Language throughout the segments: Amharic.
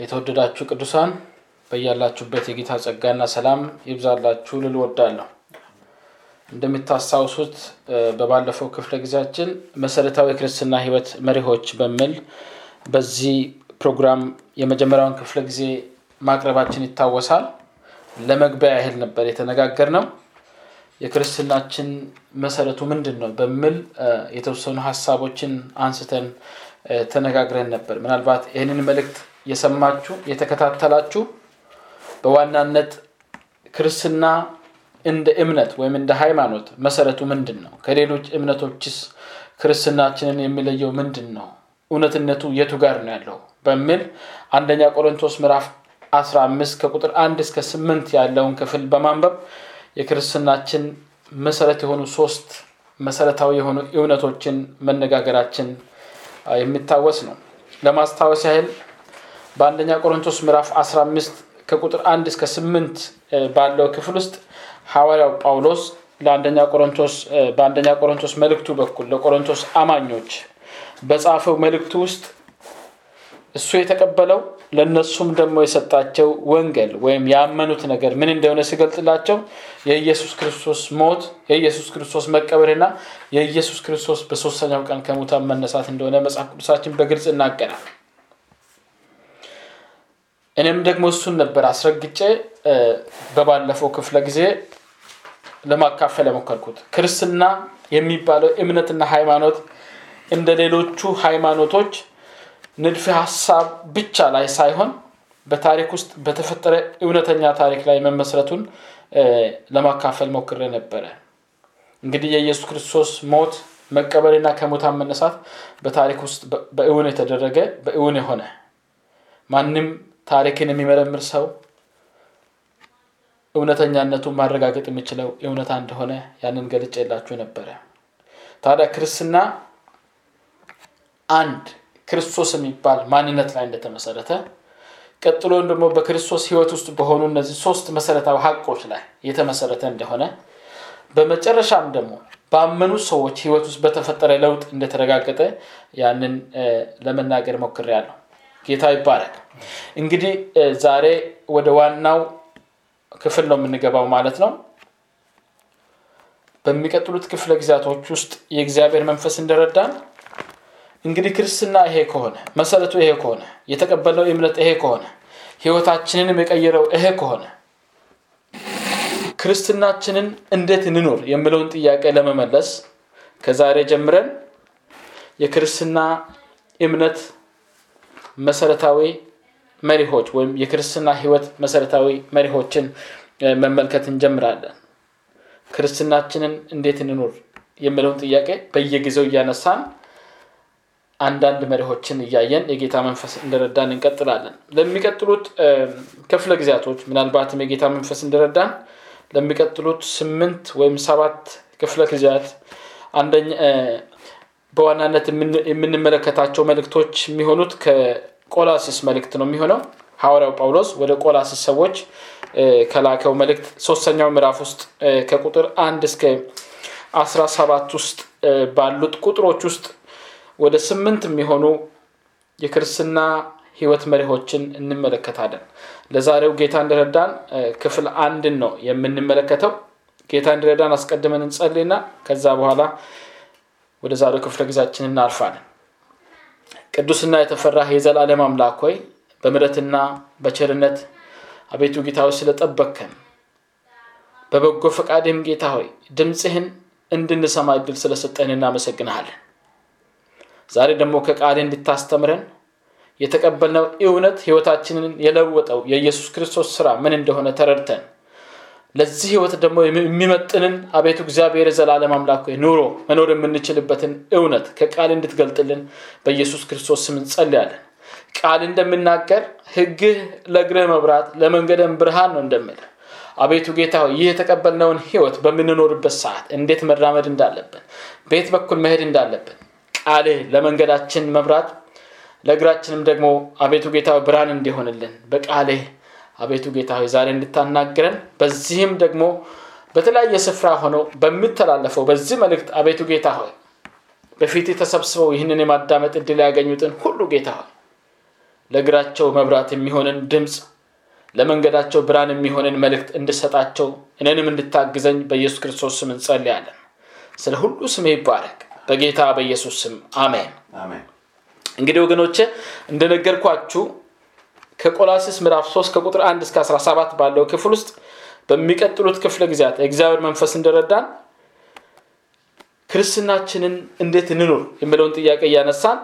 የተወደዳችሁ ቅዱሳን በያላችሁበት የጌታ ጸጋና ሰላም ይብዛላችሁ ልል ወዳለሁ እንደሚታስታውሱት በባለፈው ክፍለ ጊዜያችን መሰረታዊ ክርስትና ህይወት መሪዎች በሚል በዚህ ፕሮግራም የመጀመሪያውን ክፍለ ጊዜ ማቅረባችን ይታወሳል። ለመግቢያ ያህል ነበር የተነጋገር ነው የክርስትናችን መሰረቱ ምንድን ነው በሚል የተወሰኑ ሀሳቦችን አንስተን ተነጋግረን ነበር። ምናልባት ይህንን መልእክት የሰማችሁ የተከታተላችሁ በዋናነት ክርስትና እንደ እምነት ወይም እንደ ሃይማኖት መሰረቱ ምንድን ነው ከሌሎች እምነቶችስ ክርስትናችንን የሚለየው ምንድን ነው እውነትነቱ የቱ ጋር ነው ያለው? በሚል አንደኛ ቆሮንቶስ ምዕራፍ 15 ከቁጥር 1 እስከ 8 ያለውን ክፍል በማንበብ የክርስትናችን መሰረት የሆኑ ሶስት መሰረታዊ የሆኑ እውነቶችን መነጋገራችን የሚታወስ ነው። ለማስታወስ ያህል በአንደኛ ቆሮንቶስ ምዕራፍ 15 ከቁጥር 1 እስከ 8 ባለው ክፍል ውስጥ ሐዋርያው ጳውሎስ ለአንደኛ ቆሮንቶስ በአንደኛ ቆሮንቶስ መልእክቱ በኩል ለቆሮንቶስ አማኞች በጻፈው መልእክቱ ውስጥ እሱ የተቀበለው ለእነሱም ደግሞ የሰጣቸው ወንጌል ወይም ያመኑት ነገር ምን እንደሆነ ሲገልጽላቸው የኢየሱስ ክርስቶስ ሞት የኢየሱስ ክርስቶስ መቀበርና የኢየሱስ ክርስቶስ በሶስተኛው ቀን ከሙታን መነሳት እንደሆነ መጽሐፍ ቅዱሳችን በግልጽ እናገራል እኔም ደግሞ እሱን ነበር አስረግጬ በባለፈው ክፍለ ጊዜ ለማካፈል የሞከርኩት። ክርስትና የሚባለው እምነትና ሃይማኖት እንደ ሌሎቹ ሃይማኖቶች ንድፍ ሀሳብ ብቻ ላይ ሳይሆን በታሪክ ውስጥ በተፈጠረ እውነተኛ ታሪክ ላይ መመስረቱን ለማካፈል ሞክሬ ነበረ። እንግዲህ የኢየሱስ ክርስቶስ ሞት መቀበልና ከሙታን መነሳት በታሪክ ውስጥ በእውን የተደረገ በእውን የሆነ ማንም ታሪክን የሚመረምር ሰው እውነተኛነቱን ማረጋገጥ የሚችለው እውነታ እንደሆነ ያንን ገልጭ የላችሁ ነበረ። ታዲያ ክርስትና አንድ ክርስቶስ የሚባል ማንነት ላይ እንደተመሰረተ ቀጥሎም ደግሞ በክርስቶስ ህይወት ውስጥ በሆኑ እነዚህ ሶስት መሰረታዊ ሀቆች ላይ የተመሰረተ እንደሆነ በመጨረሻም ደግሞ ባመኑ ሰዎች ህይወት ውስጥ በተፈጠረ ለውጥ እንደተረጋገጠ ያንን ለመናገር ሞክር ያለው ጌታ ይባረክ። እንግዲህ ዛሬ ወደ ዋናው ክፍል ነው የምንገባው ማለት ነው። በሚቀጥሉት ክፍለ ጊዜያቶች ውስጥ የእግዚአብሔር መንፈስ እንደረዳን እንግዲህ ክርስትና ይሄ ከሆነ መሰረቱ ይሄ ከሆነ የተቀበለው እምነት ይሄ ከሆነ ህይወታችንንም የቀየረው ይሄ ከሆነ ክርስትናችንን እንዴት እንኖር የሚለውን ጥያቄ ለመመለስ ከዛሬ ጀምረን የክርስትና እምነት መሰረታዊ መሪሆች ወይም የክርስትና ህይወት መሰረታዊ መሪሆችን መመልከት እንጀምራለን። ክርስትናችንን እንዴት እንኖር የሚለውን ጥያቄ በየጊዜው እያነሳን አንዳንድ መሪሆችን እያየን የጌታ መንፈስ እንደረዳን እንቀጥላለን። ለሚቀጥሉት ክፍለ ጊዜያቶች ምናልባትም የጌታ መንፈስ እንደረዳን ለሚቀጥሉት ስምንት ወይም ሰባት ክፍለ ጊዜያት በዋናነት የምንመለከታቸው መልእክቶች የሚሆኑት ከቆላሲስ መልእክት ነው የሚሆነው። ሐዋርያው ጳውሎስ ወደ ቆላሲስ ሰዎች ከላከው መልእክት ሶስተኛው ምዕራፍ ውስጥ ከቁጥር አንድ እስከ አስራ ሰባት ውስጥ ባሉት ቁጥሮች ውስጥ ወደ ስምንት የሚሆኑ የክርስትና ህይወት መሪሆችን እንመለከታለን። ለዛሬው ጌታ እንደረዳን ክፍል አንድን ነው የምንመለከተው። ጌታ እንደረዳን አስቀድመን እንጸልይና ከዛ በኋላ ወደ ዛሬው ክፍለ ጊዜያችን እናልፋለን። ቅዱስና የተፈራህ የዘላለም አምላክ ሆይ በምረትና በቸርነት አቤቱ ጌታዎች ስለጠበከን በበጎ ፈቃድህም ጌታ ሆይ ድምፅህን እንድንሰማ እድል ስለሰጠን እናመሰግንሃለን። ዛሬ ደግሞ ከቃል እንድታስተምረን የተቀበልነው እውነት ህይወታችንን የለወጠው የኢየሱስ ክርስቶስ ስራ ምን እንደሆነ ተረድተን ለዚህ ህይወት ደግሞ የሚመጥንን አቤቱ እግዚአብሔር የዘላለም አምላክ ኑሮ መኖር የምንችልበትን እውነት ከቃል እንድትገልጥልን በኢየሱስ ክርስቶስ ስም እንጸልያለን። ቃል እንደምናገር ህግህ ለእግርህ መብራት ለመንገደን ብርሃን ነው እንደምል አቤቱ ጌታ ይህ የተቀበልነውን ህይወት በምንኖርበት ሰዓት እንዴት መራመድ እንዳለብን ቤት በኩል መሄድ እንዳለብን ቃልህ ለመንገዳችን መብራት ለእግራችንም ደግሞ አቤቱ ጌታ ብርሃን እንዲሆንልን በቃልህ አቤቱ ጌታ ሆይ ዛሬ እንድታናግረን በዚህም ደግሞ በተለያየ ስፍራ ሆነው በሚተላለፈው በዚህ መልእክት አቤቱ ጌታ ሆይ በፊት ተሰብስበው ይህንን የማዳመጥ እድል ያገኙትን ሁሉ ጌታ ሆይ ለእግራቸው መብራት የሚሆንን ድምፅ ለመንገዳቸው ብርሃን የሚሆንን መልእክት እንድሰጣቸው እኔንም እንድታግዘኝ በኢየሱስ ክርስቶስ ስም እንጸልያለን። ስለ ሁሉ ስም ይባረክ በጌታ በኢየሱስ ስም አሜን። አሜን። እንግዲህ ወገኖቼ እንደነገርኳችሁ ከቆላሲስ ምዕራፍ 3 ከቁጥር 1 እስከ 17 ባለው ክፍል ውስጥ በሚቀጥሉት ክፍለ ጊዜያት የእግዚአብሔር መንፈስ እንደረዳን ክርስትናችንን እንዴት እንኑር የሚለውን ጥያቄ እያነሳን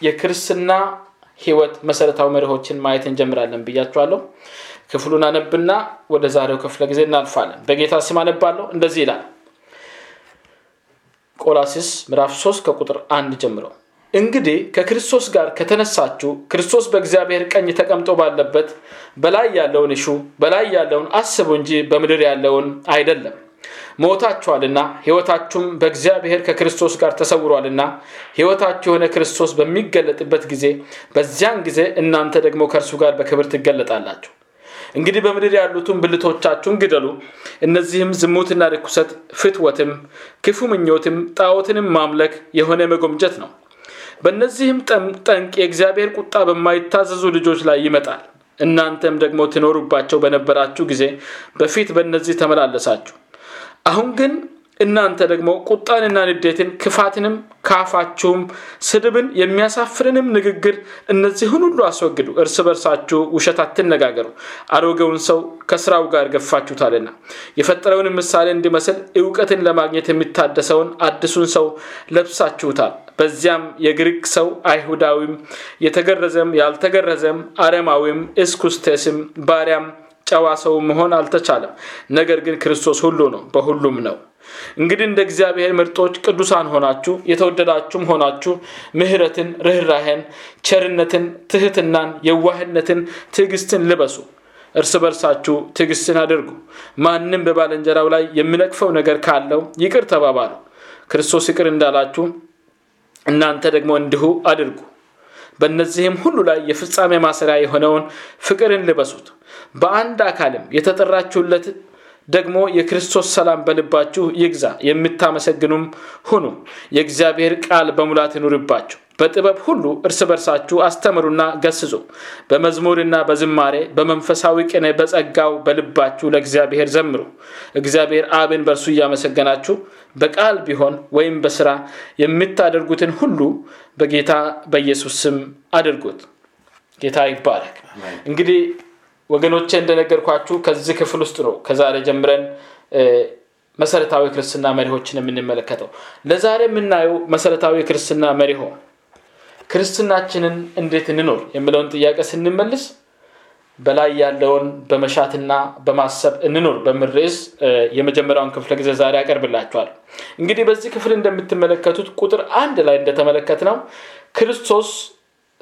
የክርስትና ህይወት መሰረታዊ መሪሆችን ማየት እንጀምራለን ብያችኋለሁ። ክፍሉን አነብና ወደ ዛሬው ክፍለ ጊዜ እናልፋለን። በጌታ ስም አነባለሁ። እንደዚህ ይላል ቆላሲስ ምዕራፍ 3 ከቁጥር አንድ ጀምሮ እንግዲህ ከክርስቶስ ጋር ከተነሳችሁ ክርስቶስ በእግዚአብሔር ቀኝ ተቀምጦ ባለበት በላይ ያለውን እሹ በላይ ያለውን አስቡ እንጂ በምድር ያለውን አይደለም። ሞታችኋልና ህይወታችሁም በእግዚአብሔር ከክርስቶስ ጋር ተሰውሯልና ህይወታችሁ የሆነ ክርስቶስ በሚገለጥበት ጊዜ በዚያን ጊዜ እናንተ ደግሞ ከእርሱ ጋር በክብር ትገለጣላችሁ። እንግዲህ በምድር ያሉትን ብልቶቻችሁን ግደሉ። እነዚህም ዝሙትና ርኩሰት፣ ፍትወትም፣ ክፉ ምኞትም፣ ጣዖትንም ማምለክ የሆነ መጎምጀት ነው። በእነዚህም ጠንቅ የእግዚአብሔር ቁጣ በማይታዘዙ ልጆች ላይ ይመጣል። እናንተም ደግሞ ትኖሩባቸው በነበራችሁ ጊዜ በፊት በእነዚህ ተመላለሳችሁ። አሁን ግን እናንተ ደግሞ ቁጣንና ንዴትን፣ ክፋትንም፣ ካፋችሁም ስድብን፣ የሚያሳፍርንም ንግግር እነዚህን ሁሉ አስወግዱ። እርስ በርሳችሁ ውሸት አትነጋገሩ፣ አሮጌውን ሰው ከስራው ጋር ገፋችሁታልና የፈጠረውን ምሳሌ እንዲመስል እውቀትን ለማግኘት የሚታደሰውን አዲሱን ሰው ለብሳችሁታል። በዚያም የግሪክ ሰው አይሁዳዊም፣ የተገረዘም ያልተገረዘም፣ አረማዊም፣ እስኩስቴስም፣ ባሪያም ጨዋ ሰው መሆን አልተቻለም። ነገር ግን ክርስቶስ ሁሉ ነው፣ በሁሉም ነው። እንግዲህ እንደ እግዚአብሔር ምርጦች ቅዱሳን ሆናችሁ የተወደዳችሁም ሆናችሁ ምሕረትን፣ ርኅራሄን፣ ቸርነትን፣ ትህትናን፣ የዋህነትን፣ ትዕግስትን ልበሱ። እርስ በርሳችሁ ትዕግስትን አድርጉ። ማንም በባልንጀራው ላይ የሚነቅፈው ነገር ካለው ይቅር ተባባሉ። ክርስቶስ ይቅር እንዳላችሁ እናንተ ደግሞ እንዲሁ አድርጉ። በእነዚህም ሁሉ ላይ የፍጻሜ ማሰሪያ የሆነውን ፍቅርን ልበሱት። በአንድ አካልም የተጠራችሁለት ደግሞ የክርስቶስ ሰላም በልባችሁ ይግዛ። የምታመሰግኑም ሁኑ። የእግዚአብሔር ቃል በሙላት ይኑርባችሁ። በጥበብ ሁሉ እርስ በርሳችሁ አስተምሩና ገስጹ። በመዝሙርና በዝማሬ በመንፈሳዊ ቅኔ በጸጋው በልባችሁ ለእግዚአብሔር ዘምሩ። እግዚአብሔር አብን በእርሱ እያመሰገናችሁ በቃል ቢሆን ወይም በስራ የምታደርጉትን ሁሉ በጌታ በኢየሱስ ስም አድርጉት። ጌታ ይባረክ። እንግዲህ ወገኖቼ እንደነገርኳችሁ ከዚህ ክፍል ውስጥ ነው ከዛሬ ጀምረን መሰረታዊ ክርስትና መሪሆችን የምንመለከተው። ለዛሬ የምናየው መሰረታዊ ክርስትና መሪሆ ክርስትናችንን እንዴት እንኖር የሚለውን ጥያቄ ስንመልስ በላይ ያለውን በመሻትና በማሰብ እንኖር በሚል ርዕስ የመጀመሪያውን ክፍለ ጊዜ ዛሬ ያቀርብላችኋል። እንግዲህ በዚህ ክፍል እንደምትመለከቱት ቁጥር አንድ ላይ እንደተመለከት ነው ክርስቶስ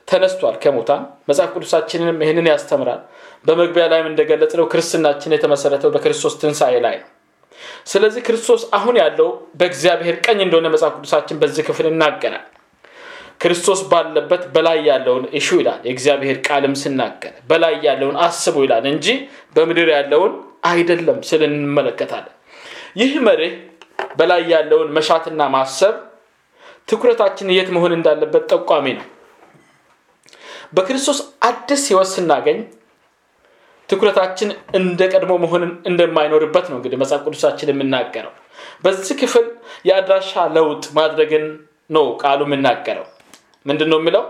ተነስቷል ከሙታን። መጽሐፍ ቅዱሳችንንም ይህንን ያስተምራል። በመግቢያ ላይም እንደገለጽ ነው ክርስትናችን የተመሰረተው በክርስቶስ ትንሣኤ ላይ ነው። ስለዚህ ክርስቶስ አሁን ያለው በእግዚአብሔር ቀኝ እንደሆነ መጽሐፍ ቅዱሳችን በዚህ ክፍል ይናገራል። ክርስቶስ ባለበት በላይ ያለውን እሹ ይላል የእግዚአብሔር ቃልም ስናገር በላይ ያለውን አስቡ ይላል እንጂ በምድር ያለውን አይደለም ስል እንመለከታለን። ይህ መርህ በላይ ያለውን መሻትና ማሰብ ትኩረታችን የት መሆን እንዳለበት ጠቋሚ ነው። በክርስቶስ አዲስ ህይወት ስናገኝ ትኩረታችን እንደ ቀድሞ መሆን እንደማይኖርበት ነው እንግዲህ መጽሐፍ ቅዱሳችን የምናገረው። በዚህ ክፍል የአድራሻ ለውጥ ማድረግን ነው ቃሉ የምናገረው። ምንድን ነው የሚለው?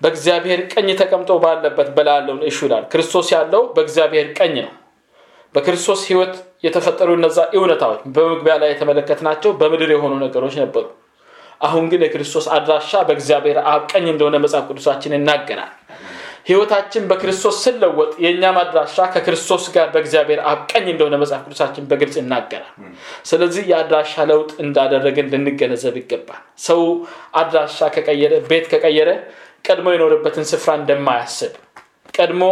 በእግዚአብሔር ቀኝ ተቀምጦ ባለበት በላለውን እሹ ይላል። ክርስቶስ ያለው በእግዚአብሔር ቀኝ ነው። በክርስቶስ ህይወት የተፈጠሩ እነዛ እውነታዎች በመግቢያ ላይ የተመለከትናቸው በምድር የሆኑ ነገሮች ነበሩ። አሁን ግን የክርስቶስ አድራሻ በእግዚአብሔር አብ ቀኝ እንደሆነ መጽሐፍ ቅዱሳችን ይናገራል። ህይወታችን በክርስቶስ ስለወጥ የእኛም አድራሻ ከክርስቶስ ጋር በእግዚአብሔር አብ ቀኝ እንደሆነ መጽሐፍ ቅዱሳችን በግልጽ ይናገራል። ስለዚህ የአድራሻ ለውጥ እንዳደረግን ልንገነዘብ ይገባል። ሰው አድራሻ ከቀየረ፣ ቤት ከቀየረ ቀድሞ የኖረበትን ስፍራ እንደማያስብ ቀድሞ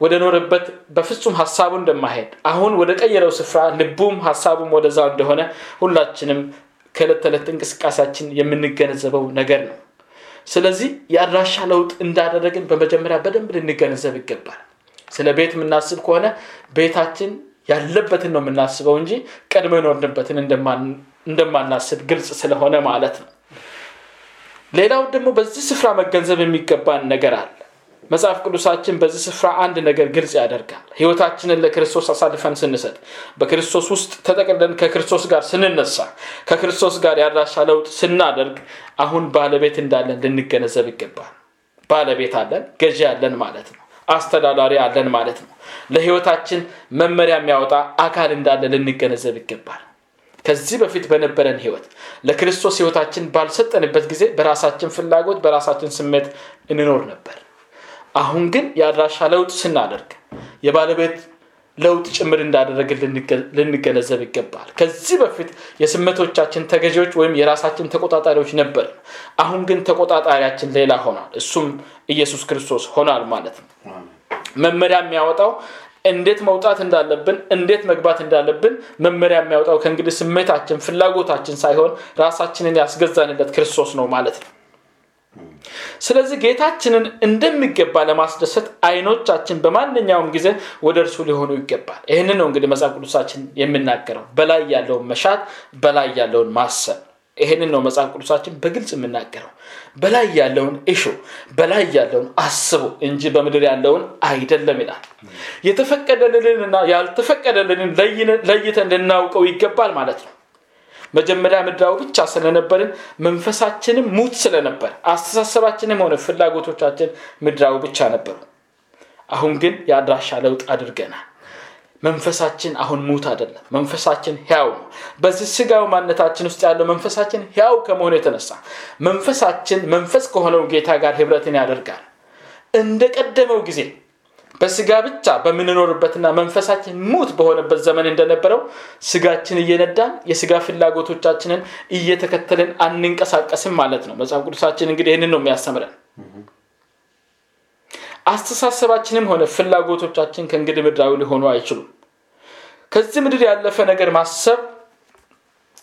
ወደ ኖረበት በፍጹም ሀሳቡ እንደማይሄድ አሁን ወደ ቀየረው ስፍራ ልቡም ሀሳቡም ወደዛ እንደሆነ ሁላችንም ከዕለት ተዕለት እንቅስቃሴያችን የምንገነዘበው ነገር ነው። ስለዚህ የአድራሻ ለውጥ እንዳደረግን በመጀመሪያ በደንብ ልንገነዘብ ይገባል። ስለ ቤት የምናስብ ከሆነ ቤታችን ያለበትን ነው የምናስበው እንጂ ቀድሞ የኖርንበትን እንደማናስብ ግልጽ ስለሆነ ማለት ነው። ሌላው ደግሞ በዚህ ስፍራ መገንዘብ የሚገባን ነገር አለ። መጽሐፍ ቅዱሳችን በዚህ ስፍራ አንድ ነገር ግልጽ ያደርጋል። ህይወታችንን ለክርስቶስ አሳልፈን ስንሰጥ በክርስቶስ ውስጥ ተጠቅለን ከክርስቶስ ጋር ስንነሳ ከክርስቶስ ጋር ያድራሻ ለውጥ ስናደርግ አሁን ባለቤት እንዳለን ልንገነዘብ ይገባል። ባለቤት አለን ገዢ አለን ማለት ነው አስተዳዳሪ አለን ማለት ነው። ለህይወታችን መመሪያ የሚያወጣ አካል እንዳለ ልንገነዘብ ይገባል። ከዚህ በፊት በነበረን ህይወት ለክርስቶስ ህይወታችን ባልሰጠንበት ጊዜ በራሳችን ፍላጎት በራሳችን ስሜት እንኖር ነበር አሁን ግን የአድራሻ ለውጥ ስናደርግ የባለቤት ለውጥ ጭምር እንዳደረግን ልንገነዘብ ይገባል። ከዚህ በፊት የስሜቶቻችን ተገዢዎች ወይም የራሳችን ተቆጣጣሪዎች ነበር። አሁን ግን ተቆጣጣሪያችን ሌላ ሆኗል። እሱም ኢየሱስ ክርስቶስ ሆኗል ማለት ነው። መመሪያ የሚያወጣው እንዴት መውጣት እንዳለብን እንዴት መግባት እንዳለብን መመሪያ የሚያወጣው ከእንግዲህ ስሜታችን ፍላጎታችን ሳይሆን ራሳችንን ያስገዛንለት ክርስቶስ ነው ማለት ነው ስለዚህ ጌታችንን እንደሚገባ ለማስደሰት አይኖቻችን በማንኛውም ጊዜ ወደ እርሱ ሊሆኑ ይገባል። ይህንን ነው እንግዲህ መጽሐፍ ቅዱሳችን የሚናገረው። በላይ ያለውን መሻት በላይ ያለውን ማሰብ። ይህንን ነው መጽሐፍ ቅዱሳችን በግልጽ የምናገረው በላይ ያለውን እሹ በላይ ያለውን አስቡ እንጂ በምድር ያለውን አይደለም ይላል። የተፈቀደልንና ያልተፈቀደልንን ለይተን ልናውቀው ይገባል ማለት ነው መጀመሪያ ምድራዊ ብቻ ስለነበርን መንፈሳችንም ሙት ስለነበር አስተሳሰባችንም ሆነ ፍላጎቶቻችን ምድራዊ ብቻ ነበሩ። አሁን ግን የአድራሻ ለውጥ አድርገናል። መንፈሳችን አሁን ሙት አይደለም መንፈሳችን ያው ነው። በዚህ ስጋዊ ማነታችን ውስጥ ያለው መንፈሳችን ያው ከመሆኑ የተነሳ መንፈሳችን መንፈስ ከሆነው ጌታ ጋር ህብረትን ያደርጋል። እንደ ቀደመው ጊዜ በስጋ ብቻ በምንኖርበትና መንፈሳችን ሙት በሆነበት ዘመን እንደነበረው ስጋችን እየነዳን የስጋ ፍላጎቶቻችንን እየተከተልን አንንቀሳቀስም ማለት ነው። መጽሐፍ ቅዱሳችን እንግዲህ ይህንን ነው የሚያስተምረን። አስተሳሰባችንም ሆነ ፍላጎቶቻችን ከእንግዲህ ምድራዊ ሊሆኑ አይችሉም። ከዚህ ምድር ያለፈ ነገር ማሰብ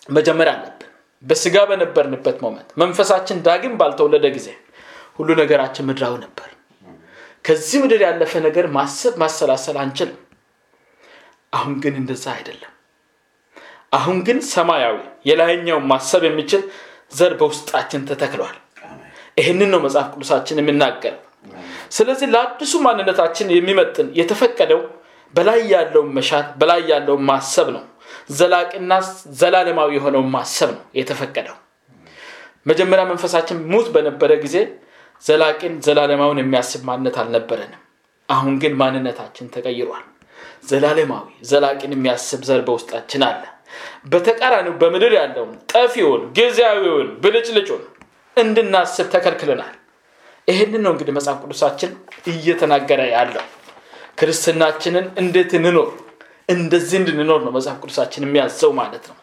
መጀመር አለብን። በስጋ በነበርንበት moment መንፈሳችን ዳግም ባልተወለደ ጊዜ ሁሉ ነገራችን ምድራዊ ነበር ከዚህ ምድር ያለፈ ነገር ማሰብ ማሰላሰል አንችልም። አሁን ግን እንደዛ አይደለም። አሁን ግን ሰማያዊ የላይኛውን ማሰብ የሚችል ዘር በውስጣችን ተተክሏል። ይህንን ነው መጽሐፍ ቅዱሳችን የሚናገረው። ስለዚህ ለአዲሱ ማንነታችን የሚመጥን የተፈቀደው በላይ ያለውን መሻት በላይ ያለውን ማሰብ ነው። ዘላቂና ዘላለማዊ የሆነውን ማሰብ ነው የተፈቀደው። መጀመሪያ መንፈሳችን ሙት በነበረ ጊዜ ዘላቂን ዘላለማውን የሚያስብ ማንነት አልነበረንም። አሁን ግን ማንነታችን ተቀይሯል። ዘላለማዊ ዘላቂን የሚያስብ ዘር በውስጣችን አለ። በተቃራኒው በምድር ያለውን ጠፊውን ጊዜያዊውን ብልጭልጩን እንድናስብ ተከልክለናል። ይህንን ነው እንግዲህ መጽሐፍ ቅዱሳችን እየተናገረ ያለው። ክርስትናችንን እንዴት እንኖር እንደዚህ እንድንኖር ነው መጽሐፍ ቅዱሳችን የሚያዘው ማለት ነው።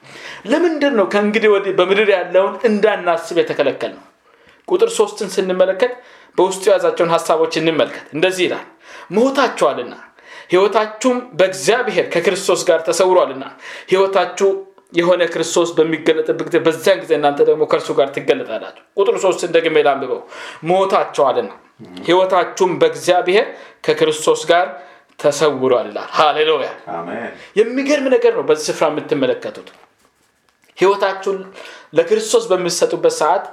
ለምንድን ነው ከእንግዲህ ወዲህ በምድር ያለውን እንዳናስብ የተከለከል ነው ቁጥር ሶስትን ስንመለከት በውስጡ የያዛቸውን ሀሳቦች እንመልከት። እንደዚህ ይላል ሞታችኋልና ህይወታችሁም በእግዚአብሔር ከክርስቶስ ጋር ተሰውሯልና ህይወታችሁ የሆነ ክርስቶስ በሚገለጥበት ጊዜ በዚያን ጊዜ እናንተ ደግሞ ከእርሱ ጋር ትገለጣላችሁ። ቁጥር ሶስትን ደግሜ ላንብበው። ሞታቸዋልና ህይወታችሁም በእግዚአብሔር ከክርስቶስ ጋር ተሰውሯል ይላል። ሃሌሉያ! የሚገርም ነገር ነው በዚህ ስፍራ የምትመለከቱት። ህይወታችሁን ለክርስቶስ በሚሰጡበት ሰዓት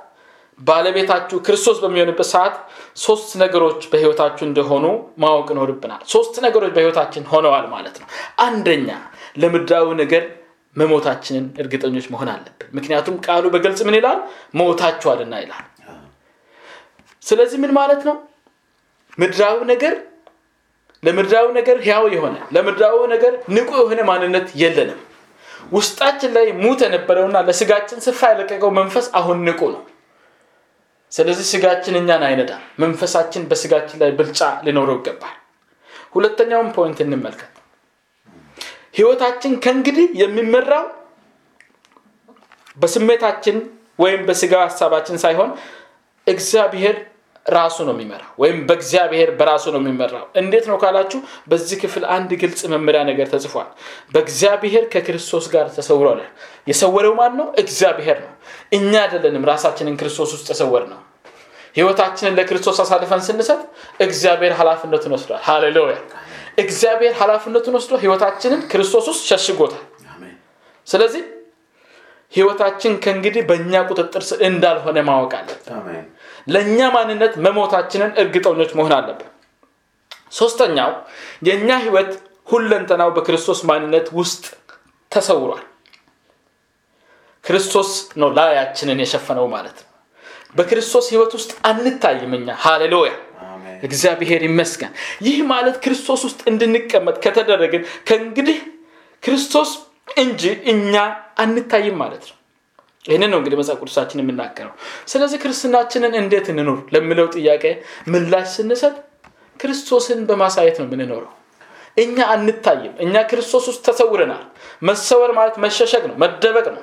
ባለቤታችሁ ክርስቶስ በሚሆንበት ሰዓት ሶስት ነገሮች በህይወታችሁ እንደሆኑ ማወቅ ይኖርብናል። ሶስት ነገሮች በህይወታችን ሆነዋል ማለት ነው። አንደኛ ለምድራዊ ነገር መሞታችንን እርግጠኞች መሆን አለብን። ምክንያቱም ቃሉ በግልጽ ምን ይላል? ሞታችኋልና ይላል። ስለዚህ ምን ማለት ነው? ምድራዊ ነገር ለምድራዊ ነገር ህያው የሆነ ለምድራዊ ነገር ንቁ የሆነ ማንነት የለንም። ውስጣችን ላይ ሙት የነበረውና ለስጋችን ስፍራ የለቀቀው መንፈስ አሁን ንቁ ነው ስለዚህ ስጋችን እኛን አይነዳም መንፈሳችን በስጋችን ላይ ብልጫ ሊኖረው ይገባል። ሁለተኛውን ፖይንት እንመልከት። ህይወታችን ከእንግዲህ የሚመራው በስሜታችን ወይም በስጋ ሀሳባችን ሳይሆን እግዚአብሔር ራሱ ነው የሚመራው ወይም በእግዚአብሔር በራሱ ነው የሚመራው። እንዴት ነው ካላችሁ በዚህ ክፍል አንድ ግልጽ መመሪያ ነገር ተጽፏል። በእግዚአብሔር ከክርስቶስ ጋር ተሰውሯል። የሰወረው ማን ነው? እግዚአብሔር ነው። እኛ አይደለንም ራሳችንን ክርስቶስ ውስጥ ተሰወር ነው ህይወታችንን ለክርስቶስ አሳልፈን ስንሰጥ እግዚአብሔር ኃላፊነቱን ወስዷል። ሃሌሉያ! እግዚአብሔር ኃላፊነቱን ወስዶ ህይወታችንን ክርስቶስ ውስጥ ሸሽጎታል። ስለዚህ ህይወታችን ከእንግዲህ በእኛ ቁጥጥር ስር እንዳልሆነ ማወቅ አለብን ለእኛ ማንነት መሞታችንን እርግጠኞች መሆን አለብን። ሶስተኛው የእኛ ህይወት ሁለንተናው በክርስቶስ ማንነት ውስጥ ተሰውሯል። ክርስቶስ ነው ላያችንን የሸፈነው ማለት ነው። በክርስቶስ ህይወት ውስጥ አንታይም እኛ። ሃሌሉያ! እግዚአብሔር ይመስገን። ይህ ማለት ክርስቶስ ውስጥ እንድንቀመጥ ከተደረግን ከእንግዲህ ክርስቶስ እንጂ እኛ አንታይም ማለት ነው ይህንን ነው እንግዲህ መጽሐፍ ቅዱሳችን የምናገረው። ስለዚህ ክርስትናችንን እንዴት እንኑር ለሚለው ጥያቄ ምላሽ ስንሰጥ ክርስቶስን በማሳየት ነው የምንኖረው። እኛ አንታይም። እኛ ክርስቶስ ውስጥ ተሰውረናል። መሰወር ማለት መሸሸግ ነው መደበቅ ነው።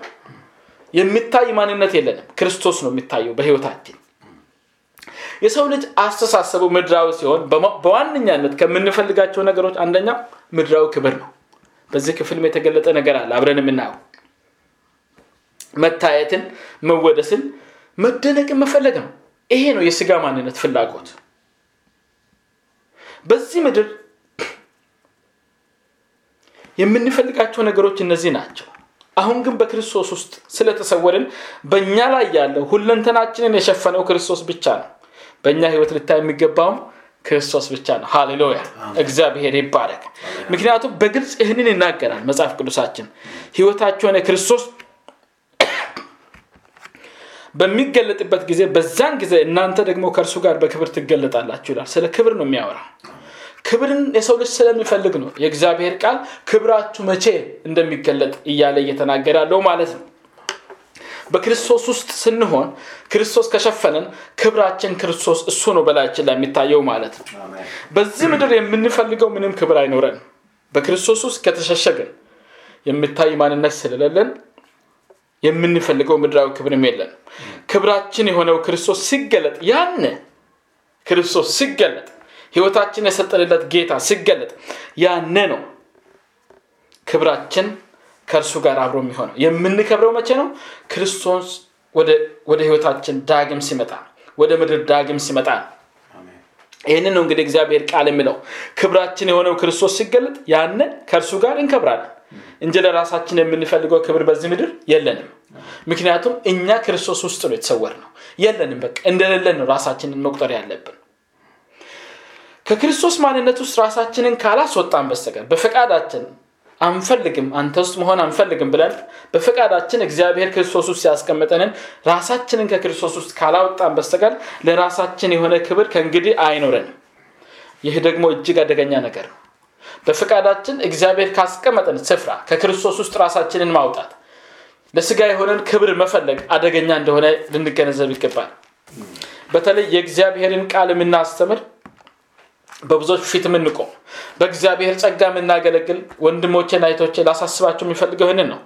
የሚታይ ማንነት የለንም። ክርስቶስ ነው የሚታየው በህይወታችን የሰው ልጅ አስተሳሰቡ ምድራዊ ሲሆን በዋነኛነት ከምንፈልጋቸው ነገሮች አንደኛው ምድራዊ ክብር ነው። በዚህ ክፍልም የተገለጠ ነገር አለ አብረን የምናየው መታየትን መወደስን መደነቅን መፈለግ ነው። ይሄ ነው የስጋ ማንነት ፍላጎት። በዚህ ምድር የምንፈልጋቸው ነገሮች እነዚህ ናቸው። አሁን ግን በክርስቶስ ውስጥ ስለተሰወርን በእኛ ላይ ያለው ሁለንተናችንን የሸፈነው ክርስቶስ ብቻ ነው። በእኛ ህይወት ልታይ የሚገባውም ክርስቶስ ብቻ ነው። ሃሌሉያ! እግዚአብሔር ይባረክ። ምክንያቱም በግልጽ ይህንን ይናገራል መጽሐፍ ቅዱሳችን። ህይወታቸውን የክርስቶስ በሚገለጥበት ጊዜ በዛን ጊዜ እናንተ ደግሞ ከእርሱ ጋር በክብር ትገለጣላችሁ ይላል። ስለ ክብር ነው የሚያወራ ክብርን የሰው ልጅ ስለሚፈልግ ነው። የእግዚአብሔር ቃል ክብራችሁ መቼ እንደሚገለጥ እያለ እየተናገረ ያለው ማለት ነው። በክርስቶስ ውስጥ ስንሆን ክርስቶስ ከሸፈነን ክብራችን ክርስቶስ እሱ ነው በላያችን ላይ የሚታየው ማለት ነው። በዚህ ምድር የምንፈልገው ምንም ክብር አይኖረን በክርስቶስ ውስጥ ከተሸሸገን የሚታይ ማንነት ስለሌለን የምንፈልገው ምድራዊ ክብርም የለን ክብራችን የሆነው ክርስቶስ ሲገለጥ ያነ ክርስቶስ ሲገለጥ ህይወታችን የሰጠንለት ጌታ ሲገለጥ ያነ ነው ክብራችን ከእርሱ ጋር አብሮ የሚሆነው። የምንከብረው መቼ ነው? ክርስቶስ ወደ ህይወታችን ዳግም ሲመጣ ወደ ምድር ዳግም ሲመጣ ይህንን ነው እንግዲህ እግዚአብሔር ቃል የሚለው። ክብራችን የሆነው ክርስቶስ ሲገለጥ ያነ ከእርሱ ጋር እንከብራለን እንጂ ለራሳችን የምንፈልገው ክብር በዚህ ምድር የለንም። ምክንያቱም እኛ ክርስቶስ ውስጥ ነው የተሰወር ነው የለንም በቃ እንደሌለን ነው ራሳችንን መቁጠር ያለብን። ከክርስቶስ ማንነት ውስጥ ራሳችንን ካላስወጣን በስተቀር በፈቃዳችን አንፈልግም አንተ ውስጥ መሆን አንፈልግም ብለን በፈቃዳችን እግዚአብሔር ክርስቶስ ውስጥ ያስቀመጠንን ራሳችንን ከክርስቶስ ውስጥ ካላወጣን በስተቀር ለራሳችን የሆነ ክብር ከእንግዲህ አይኖረንም። ይህ ደግሞ እጅግ አደገኛ ነገር ነው በፈቃዳችን እግዚአብሔር ካስቀመጠን ስፍራ ከክርስቶስ ውስጥ ራሳችንን ማውጣት ለስጋ የሆነን ክብር መፈለግ አደገኛ እንደሆነ ልንገነዘብ ይገባል። በተለይ የእግዚአብሔርን ቃል የምናስተምር በብዙዎች ፊት የምንቆም በእግዚአብሔር ጸጋ የምናገለግል ወንድሞቼን አይቶቼ ላሳስባቸው የሚፈልገው ይህንን ነው።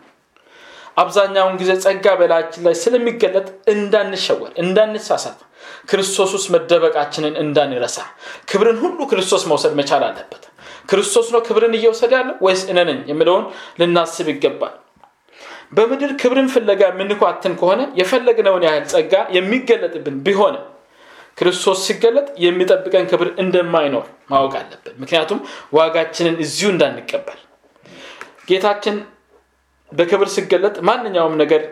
አብዛኛውን ጊዜ ጸጋ በላያችን ላይ ስለሚገለጥ እንዳንሸወር እንዳንሳሳት ክርስቶስ ውስጥ መደበቃችንን እንዳንረሳ ክብርን ሁሉ ክርስቶስ መውሰድ መቻል አለበት ክርስቶስ ነው ክብርን እየወሰደ ያለው ወይስ እነነኝ የሚለውን ልናስብ ይገባል። በምድር ክብርን ፍለጋ የምንኳትን ከሆነ የፈለግነውን ያህል ጸጋ የሚገለጥብን ቢሆንም ክርስቶስ ሲገለጥ የሚጠብቀን ክብር እንደማይኖር ማወቅ አለብን። ምክንያቱም ዋጋችንን እዚሁ እንዳንቀበል። ጌታችን በክብር ሲገለጥ ማንኛውም ነገር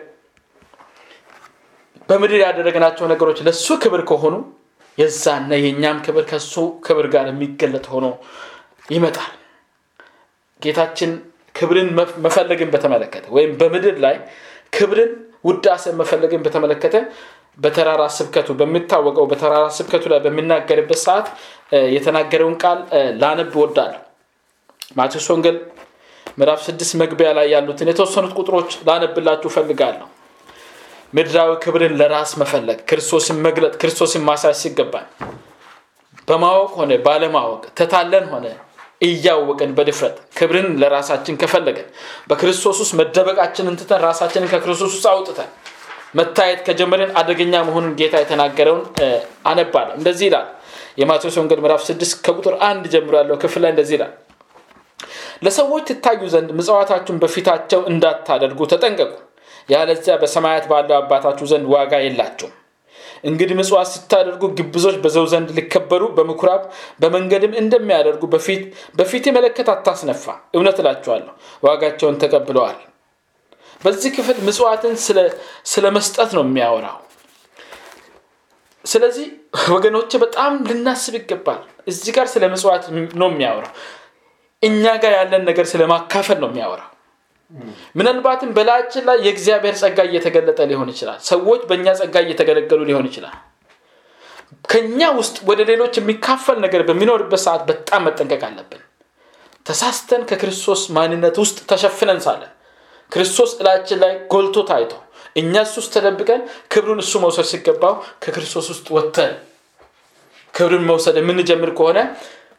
በምድር ያደረግናቸው ነገሮች ለሱ ክብር ከሆኑ የዛነ የእኛም ክብር ከሱ ክብር ጋር የሚገለጥ ሆኖ ይመጣል። ጌታችን ክብርን መፈለግን በተመለከተ ወይም በምድር ላይ ክብርን ውዳሴ መፈለግን በተመለከተ በተራራ ስብከቱ በሚታወቀው በተራራ ስብከቱ ላይ በሚናገርበት ሰዓት የተናገረውን ቃል ላነብ ወዳለሁ ማቴዎስ ወንጌል ምዕራፍ ስድስት መግቢያ ላይ ያሉትን የተወሰኑት ቁጥሮች ላነብላችሁ ፈልጋለሁ ምድራዊ ክብርን ለራስ መፈለግ ክርስቶስን መግለጥ ክርስቶስን ማሳየት ሲገባል በማወቅ ሆነ ባለማወቅ ተታለን ሆነ እያወቅን በድፍረት ክብርን ለራሳችን ከፈለገን በክርስቶስ ውስጥ መደበቃችንን ትተን ራሳችንን ከክርስቶስ ውስጥ አውጥተን መታየት ከጀመርን አደገኛ መሆኑን ጌታ የተናገረውን አነባለሁ። እንደዚህ ይላል የማቴዎስ ወንጌል ምዕራፍ 6 ከቁጥር አንድ ጀምሮ ያለው ክፍል ላይ እንደዚህ ይላል። ለሰዎች ትታዩ ዘንድ ምጽዋታችሁን በፊታቸው እንዳታደርጉ ተጠንቀቁ። ያለዚያ በሰማያት ባለው አባታችሁ ዘንድ ዋጋ የላቸውም እንግዲህ ምጽዋት ስታደርጉ ግብዞች በዘው ዘንድ ሊከበሩ በምኩራብ በመንገድም እንደሚያደርጉ በፊት መለከት አታስነፋ። እውነት እላችኋለሁ ዋጋቸውን ተቀብለዋል። በዚህ ክፍል ምጽዋትን ስለ መስጠት ነው የሚያወራው። ስለዚህ ወገኖች በጣም ልናስብ ይገባል። እዚህ ጋር ስለ ምጽዋት ነው የሚያወራው። እኛ ጋር ያለን ነገር ስለማካፈል ነው የሚያወራው ምናልባትም በላያችን ላይ የእግዚአብሔር ጸጋ እየተገለጠ ሊሆን ይችላል። ሰዎች በእኛ ጸጋ እየተገለገሉ ሊሆን ይችላል። ከኛ ውስጥ ወደ ሌሎች የሚካፈል ነገር በሚኖርበት ሰዓት በጣም መጠንቀቅ አለብን። ተሳስተን ከክርስቶስ ማንነት ውስጥ ተሸፍነን ሳለ ክርስቶስ እላችን ላይ ጎልቶ ታይቶ እኛ እሱ ውስጥ ተደብቀን ክብሩን እሱ መውሰድ ሲገባው ከክርስቶስ ውስጥ ወጥተን ክብርን መውሰድ የምንጀምር ከሆነ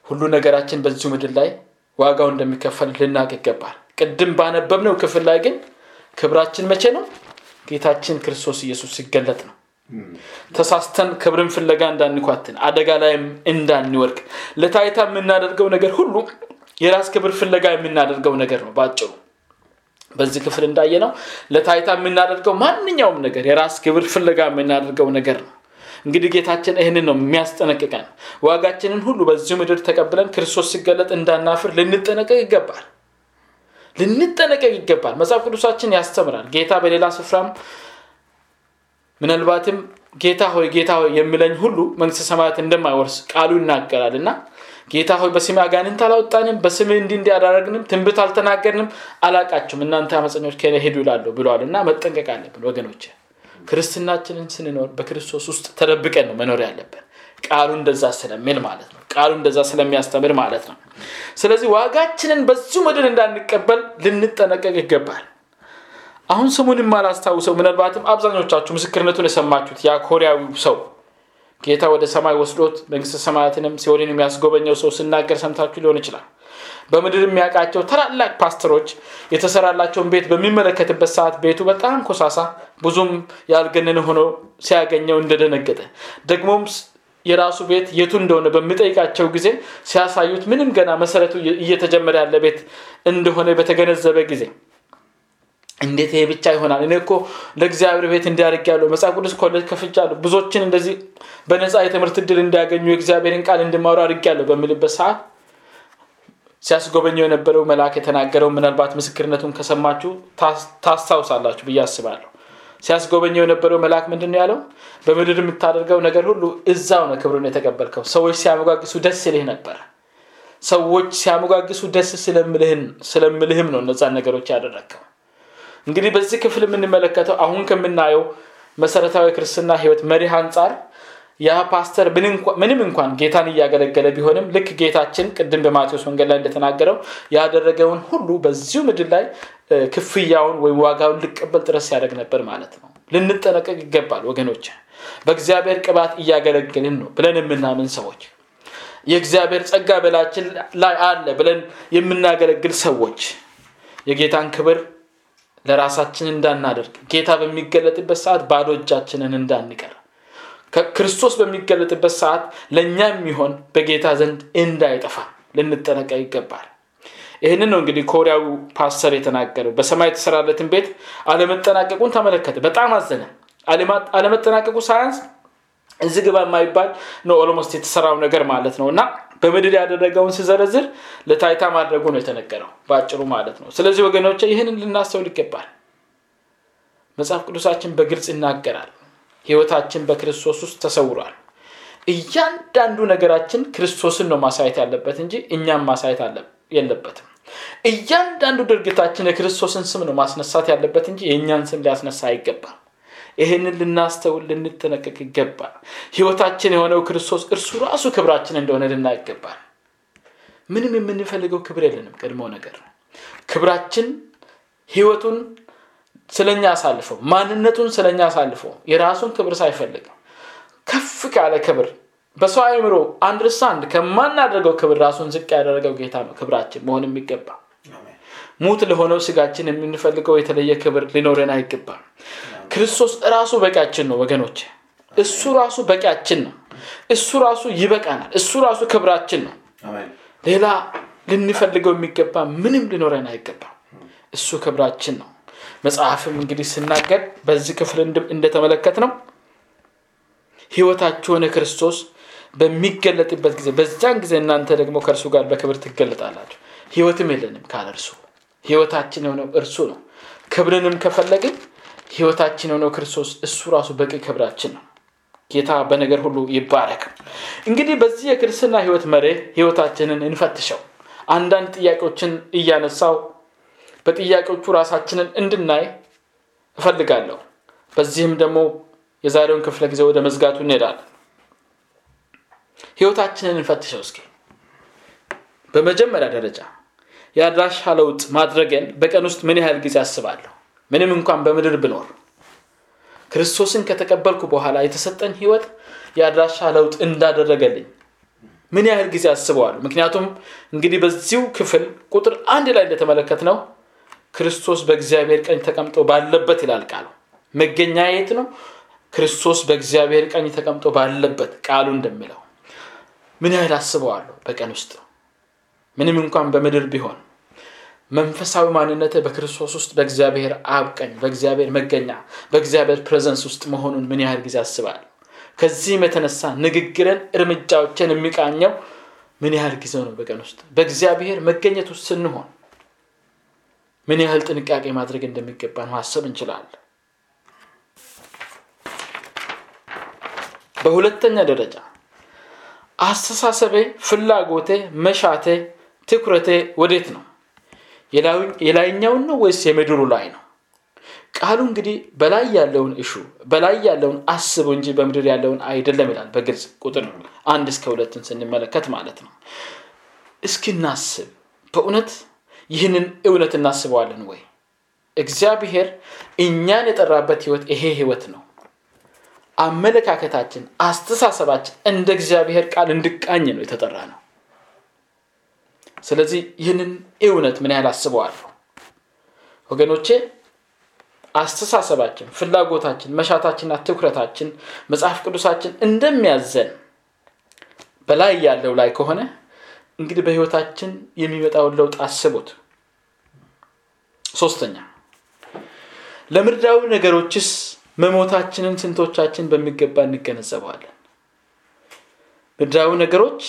ሁሉ ነገራችን በዚሁ ምድር ላይ ዋጋው እንደሚከፈል ልናቅ ይገባል ቅድም ባነበብነው ክፍል ላይ ግን ክብራችን መቼ ነው? ጌታችን ክርስቶስ ኢየሱስ ሲገለጥ ነው። ተሳስተን ክብርን ፍለጋ እንዳንኳትን አደጋ ላይም እንዳንወርቅ ለታይታ የምናደርገው ነገር ሁሉ የራስ ክብር ፍለጋ የምናደርገው ነገር ነው በአጭሩ። በዚህ ክፍል እንዳየ ነው ለታይታ የምናደርገው ማንኛውም ነገር የራስ ክብር ፍለጋ የምናደርገው ነገር ነው። እንግዲህ ጌታችን ይህንን ነው የሚያስጠነቅቀን። ዋጋችንን ሁሉ በዚሁ ምድር ተቀብለን ክርስቶስ ሲገለጥ እንዳናፍር ልንጠነቀቅ ይገባል ልንጠነቀቅ ይገባል። መጽሐፍ ቅዱሳችን ያስተምራል። ጌታ በሌላ ስፍራም ምናልባትም ጌታ ሆይ ጌታ ሆይ የሚለኝ ሁሉ መንግስት ሰማያት እንደማይወርስ ቃሉ ይናገራል። እና ጌታ ሆይ በስሜ አጋንንት አላወጣንም በስሜ እንዲህ እንዲያዳረግንም ትንብት አልተናገርንም አላቃችሁም። እናንተ አመፀኞች ከኔ ሄዱ ይላሉ ብለዋል እና መጠንቀቅ አለብን ወገኖች ክርስትናችንን ስንኖር በክርስቶስ ውስጥ ተደብቀን ነው መኖር ያለብን። ቃሉ እንደዛ ስለሚል ማለት ነው። ቃሉ እንደዛ ስለሚያስተምር ማለት ነው ስለዚህ ዋጋችንን በዙ ምድር እንዳንቀበል ልንጠነቀቅ ይገባል። አሁን ስሙን የማላስታውሰው ምናልባትም አብዛኞቻችሁ ምስክርነቱን የሰማችሁት ያ ኮሪያዊ ሰው ጌታ ወደ ሰማይ ወስዶት መንግስት ሰማያትንም ሲሆንን የሚያስጎበኘው ሰው ስናገር ሰምታችሁ ሊሆን ይችላል። በምድር የሚያውቃቸው ታላላቅ ፓስተሮች የተሰራላቸውን ቤት በሚመለከትበት ሰዓት ቤቱ በጣም ኮሳሳ ብዙም ያልገነነ ሆኖ ሲያገኘው እንደደነገጠ። ደግሞም የራሱ ቤት የቱ እንደሆነ በሚጠይቃቸው ጊዜ ሲያሳዩት ምንም ገና መሰረቱ እየተጀመረ ያለ ቤት እንደሆነ በተገነዘበ ጊዜ እንዴት ይሄ ብቻ ይሆናል? እኔ እኮ ለእግዚአብሔር ቤት እንዲያደርግ ያለው መጽሐፍ ቅዱስ ኮሌጅ ከፍቻለሁ ብዙዎችን እንደዚህ በነፃ የትምህርት እድል እንዲያገኙ የእግዚአብሔርን ቃል እንዲማሩ አድርግ ያለው በሚልበት ሰዓት ሲያስጎበኘው የነበረው መልአክ የተናገረው ምናልባት ምስክርነቱን ከሰማችሁ ታስታውሳላችሁ ብዬ አስባለሁ ሲያስጎበኘው የነበረው መልአክ ምንድን ነው ያለው? በምድር የምታደርገው ነገር ሁሉ እዛው ነው ክብሩን የተቀበልከው። ሰዎች ሲያመጓግሱ ደስ ይልህ ነበር። ሰዎች ሲያመጓግሱ ደስ ስለምልህም ነው እነዛን ነገሮች ያደረግከው እንግዲህ በዚህ ክፍል የምንመለከተው አሁን ከምናየው መሰረታዊ ክርስትና ህይወት መሪህ አንጻር ያ ፓስተር ምንም እንኳን ጌታን እያገለገለ ቢሆንም ልክ ጌታችን ቅድም በማቴዎስ ወንጌል ላይ እንደተናገረው ያደረገውን ሁሉ በዚሁ ምድር ላይ ክፍያውን ወይም ዋጋውን ልቀበል ጥረት ሲያደርግ ነበር ማለት ነው። ልንጠነቀቅ ይገባል ወገኖች። በእግዚአብሔር ቅባት እያገለግልን ነው ብለን የምናምን ሰዎች የእግዚአብሔር ጸጋ በላችን ላይ አለ ብለን የምናገለግል ሰዎች የጌታን ክብር ለራሳችን እንዳናደርግ ጌታ በሚገለጥበት ሰዓት ባዶ እጃችንን እንዳንቀር ክርስቶስ በሚገለጥበት ሰዓት ለእኛ የሚሆን በጌታ ዘንድ እንዳይጠፋ ልንጠነቀቅ ይገባል ይህንን ነው እንግዲህ ኮሪያዊ ፓስተር የተናገረው። በሰማይ የተሰራለትን ቤት አለመጠናቀቁን ተመለከተ። በጣም አዘነ። አለመጠናቀቁ ሳያንስ እዚ ግባ የማይባል ነው almost የተሰራው ነገር ማለት ነው። እና በምድር ያደረገውን ሲዘረዝር ለታይታ ማድረጉ ነው የተነገረው በአጭሩ ማለት ነው። ስለዚህ ወገኖች ይህንን ልናስተውል ይገባል። መጽሐፍ ቅዱሳችን በግልጽ ይናገራል። ህይወታችን በክርስቶስ ውስጥ ተሰውሯል። እያንዳንዱ ነገራችን ክርስቶስን ነው ማሳየት ያለበት እንጂ እኛም ማሳየት የለበትም እያንዳንዱ ድርጊታችን የክርስቶስን ስም ነው ማስነሳት ያለበት እንጂ የእኛን ስም ሊያስነሳ አይገባም። ይህንን ልናስተውል ልንጠነቀቅ ይገባል። ህይወታችን የሆነው ክርስቶስ እርሱ ራሱ ክብራችን እንደሆነ ልና ይገባል። ምንም የምንፈልገው ክብር የለንም። ቀድሞ ነገር ክብራችን ህይወቱን ስለኛ አሳልፈው ማንነቱን ስለኛ አሳልፈው የራሱን ክብር ሳይፈልግ ከፍ ካለ ክብር በሰው አይምሮ አንድርሳንድ ከማናደርገው ክብር ራሱን ዝቅ ያደረገው ጌታ ነው ክብራችን መሆን የሚገባ። ሙት ለሆነው ስጋችን የምንፈልገው የተለየ ክብር ሊኖረን አይገባም። ክርስቶስ ራሱ በቂያችን ነው ወገኖች እሱ ራሱ በቂያችን ነው። እሱ ራሱ ይበቃናል። እሱ ራሱ ክብራችን ነው። ሌላ ልንፈልገው የሚገባ ምንም ሊኖረን አይገባም። እሱ ክብራችን ነው። መጽሐፍም እንግዲህ ስናገር በዚህ ክፍል እንደተመለከት ነው ህይወታችሁን ክርስቶስ በሚገለጥበት ጊዜ በዛን ጊዜ እናንተ ደግሞ ከእርሱ ጋር በክብር ትገለጣላችሁ። ህይወትም የለንም ካለ እርሱ። ህይወታችን የሆነው እርሱ ነው። ክብርንም ከፈለግን ህይወታችን የሆነው ክርስቶስ እሱ ራሱ በቂ ክብራችን ነው። ጌታ በነገር ሁሉ ይባረክ እንግዲህ በዚህ የክርስትና ህይወት መሬ ህይወታችንን እንፈትሸው። አንዳንድ ጥያቄዎችን እያነሳው በጥያቄዎቹ ራሳችንን እንድናይ እፈልጋለሁ። በዚህም ደግሞ የዛሬውን ክፍለ ጊዜ ወደ መዝጋቱ እንሄዳለን ህይወታችንን እንፈትሸው እስኪ። በመጀመሪያ ደረጃ የአድራሻ ለውጥ ማድረግን በቀን ውስጥ ምን ያህል ጊዜ አስባለሁ? ምንም እንኳን በምድር ብኖር። ክርስቶስን ከተቀበልኩ በኋላ የተሰጠኝ ህይወት የአድራሻ ለውጥ እንዳደረገልኝ ምን ያህል ጊዜ አስበዋል ምክንያቱም እንግዲህ በዚሁ ክፍል ቁጥር አንድ ላይ እንደተመለከት ነው ክርስቶስ በእግዚአብሔር ቀኝ ተቀምጦ ባለበት ይላል ቃሉ። መገኛ የት ነው። ክርስቶስ በእግዚአብሔር ቀኝ ተቀምጦ ባለበት ቃሉ እንደሚለው ምን ያህል አስበዋለሁ በቀን ውስጥ? ምንም እንኳን በምድር ቢሆን። መንፈሳዊ ማንነት በክርስቶስ ውስጥ በእግዚአብሔር አብ ቀኝ በእግዚአብሔር መገኛ በእግዚአብሔር ፕሬዘንስ ውስጥ መሆኑን ምን ያህል ጊዜ አስባል ከዚህም የተነሳ ንግግርን እርምጃዎችን የሚቃኘው ምን ያህል ጊዜ ነው በቀን ውስጥ? በእግዚአብሔር መገኘት ውስጥ ስንሆን ምን ያህል ጥንቃቄ ማድረግ እንደሚገባን ማሰብ እንችላለን። በሁለተኛ ደረጃ አስተሳሰቤ ፍላጎቴ መሻቴ ትኩረቴ ወዴት ነው? የላይኛውን ነው ወይስ የምድሩ ላይ ነው? ቃሉ እንግዲህ በላይ ያለውን እሹ በላይ ያለውን አስቡ እንጂ በምድር ያለውን አይደለም ይላል በግልጽ ቁጥር አንድ እስከ ሁለትን ስንመለከት ማለት ነው። እስኪናስብ በእውነት ይህንን እውነት እናስበዋለን ወይ? እግዚአብሔር እኛን የጠራበት ህይወት ይሄ ህይወት ነው አመለካከታችን አስተሳሰባችን እንደ እግዚአብሔር ቃል እንድቃኝ ነው የተጠራ ነው ስለዚህ ይህንን እውነት ምን ያህል አስበዋለሁ? ወገኖቼ አስተሳሰባችን ፍላጎታችን መሻታችንና ትኩረታችን መጽሐፍ ቅዱሳችን እንደሚያዘን በላይ ያለው ላይ ከሆነ እንግዲህ በህይወታችን የሚመጣውን ለውጥ አስቡት። ሶስተኛ ለምድራዊ ነገሮችስ መሞታችንን ስንቶቻችን በሚገባ እንገነዘበዋለን ምድራዊ ነገሮች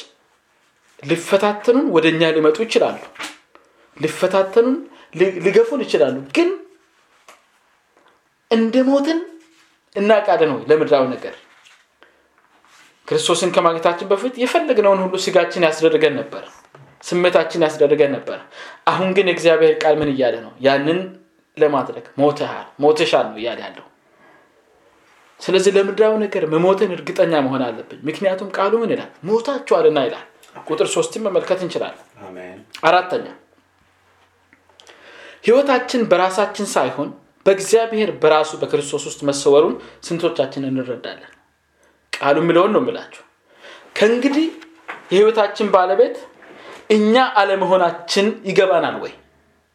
ሊፈታተኑን ወደ እኛ ሊመጡ ይችላሉ። ሊፈታተኑን ሊገፉን ይችላሉ። ግን እንደ ሞትን እናቃለን ወይ? ለምድራዊ ነገር ክርስቶስን ከማግኘታችን በፊት የፈለግነውን ሁሉ ስጋችን ያስደርገን ነበር ስሜታችን ያስደርገን ነበር። አሁን ግን የእግዚአብሔር ቃል ምን እያለ ነው? ያንን ለማድረግ ሞተሃል ሞተሻል ነው እያለ ያለው ስለዚህ ለምድራዊ ነገር መሞትን እርግጠኛ መሆን አለብን። ምክንያቱም ቃሉ ምን ይላል? ሞታችኋልና ይላል። ቁጥር ሶስትን መመልከት እንችላለን። አራተኛ ህይወታችን በራሳችን ሳይሆን በእግዚአብሔር በራሱ በክርስቶስ ውስጥ መሰወሩን ስንቶቻችን እንረዳለን? ቃሉ የሚለውን ነው የምላችሁ። ከእንግዲህ የህይወታችን ባለቤት እኛ አለመሆናችን ይገባናል ወይ?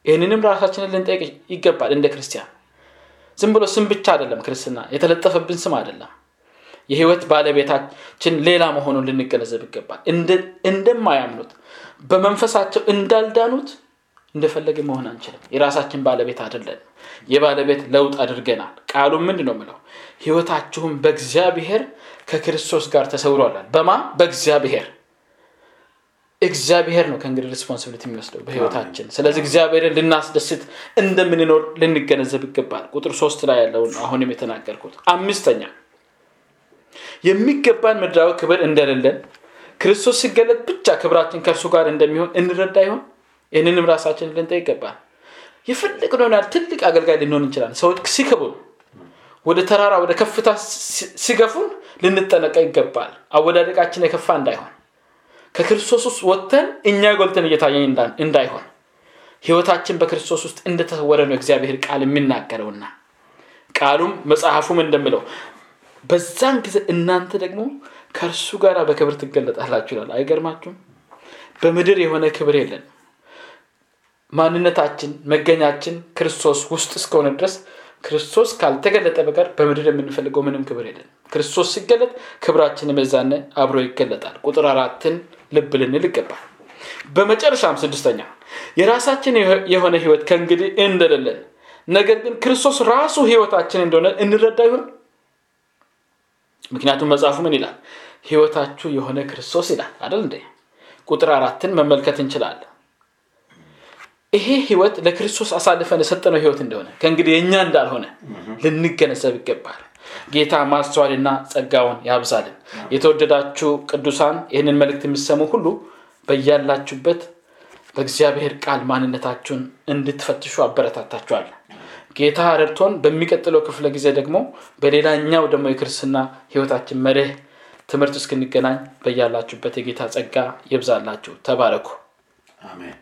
ይህንንም ራሳችንን ልንጠይቅ ይገባል እንደ ክርስቲያን ዝም ብሎ ስም ብቻ አይደለም ክርስትና የተለጠፈብን ስም አይደለም። የህይወት ባለቤታችን ሌላ መሆኑን ልንገነዘብ ይገባል። እንደማያምኑት በመንፈሳቸው እንዳልዳኑት እንደፈለገ መሆን አንችልም። የራሳችን ባለቤት አይደለን የባለቤት ለውጥ አድርገናል። ቃሉ ምንድ ነው ምለው ህይወታችሁም በእግዚአብሔር ከክርስቶስ ጋር ተሰውሯል በማ በእግዚአብሔር እግዚአብሔር ነው ከእንግዲህ responsibility የሚወስደው በህይወታችን። ስለዚህ እግዚአብሔርን ልናስደስት እንደምንኖር ልንገነዘብ ይገባል። ቁጥር ሶስት ላይ ያለውን አሁንም የተናገርኩት። አምስተኛ የሚገባን ምድራዊ ክብር እንደሌለን ክርስቶስ ሲገለጥ ብቻ ክብራችን ከእርሱ ጋር እንደሚሆን እንረዳ ይሆን? ይህንንም ራሳችን ልንጠ ይገባል። የፈለግነውን ያህል ትልቅ አገልጋይ ልንሆን እንችላለን። ሰዎች ሲክቡን ወደ ተራራ ወደ ከፍታ ሲገፉን ልንጠነቀ ይገባል። አወዳደቃችን የከፋ እንዳይሆን ከክርስቶስ ውስጥ ወጥተን እኛ ጎልተን እየታየን እንዳይሆን ህይወታችን በክርስቶስ ውስጥ እንደተሰወረ ነው እግዚአብሔር ቃል የሚናገረውና። ቃሉም መጽሐፉም እንደምለው በዛን ጊዜ እናንተ ደግሞ ከእርሱ ጋር በክብር ትገለጣላችሁ ይላል። አይገርማችሁም? በምድር የሆነ ክብር የለን ማንነታችን መገኛችን ክርስቶስ ውስጥ እስከሆነ ድረስ ክርስቶስ ካልተገለጠ በቀር በምድር የምንፈልገው ምንም ክብር የለን ክርስቶስ ሲገለጥ ክብራችን መዛነ አብሮ ይገለጣል። ቁጥር አራትን ልብ ልንል ይገባል። በመጨረሻም ስድስተኛ የራሳችን የሆነ ህይወት ከእንግዲህ እንደሌለን ነገር ግን ክርስቶስ ራሱ ህይወታችን እንደሆነ እንረዳ ይሆን ምክንያቱም መጽሐፉ ምን ይላል? ህይወታችሁ የሆነ ክርስቶስ ይላል አደል እንዴ? ቁጥር አራትን መመልከት እንችላለን ይሄ ህይወት ለክርስቶስ አሳልፈን የሰጠነው ህይወት እንደሆነ ከእንግዲህ የእኛ እንዳልሆነ ልንገነዘብ ይገባል። ጌታ ማስተዋልና ጸጋውን ያብዛልን። የተወደዳችሁ ቅዱሳን ይህንን መልእክት የሚሰሙ ሁሉ በያላችሁበት በእግዚአብሔር ቃል ማንነታችሁን እንድትፈትሹ አበረታታችኋል ጌታ ረድቶን በሚቀጥለው ክፍለ ጊዜ ደግሞ በሌላኛው ደግሞ የክርስትና ህይወታችን መርህ ትምህርት እስክንገናኝ በያላችሁበት የጌታ ጸጋ ይብዛላችሁ። ተባረኩ። አሜን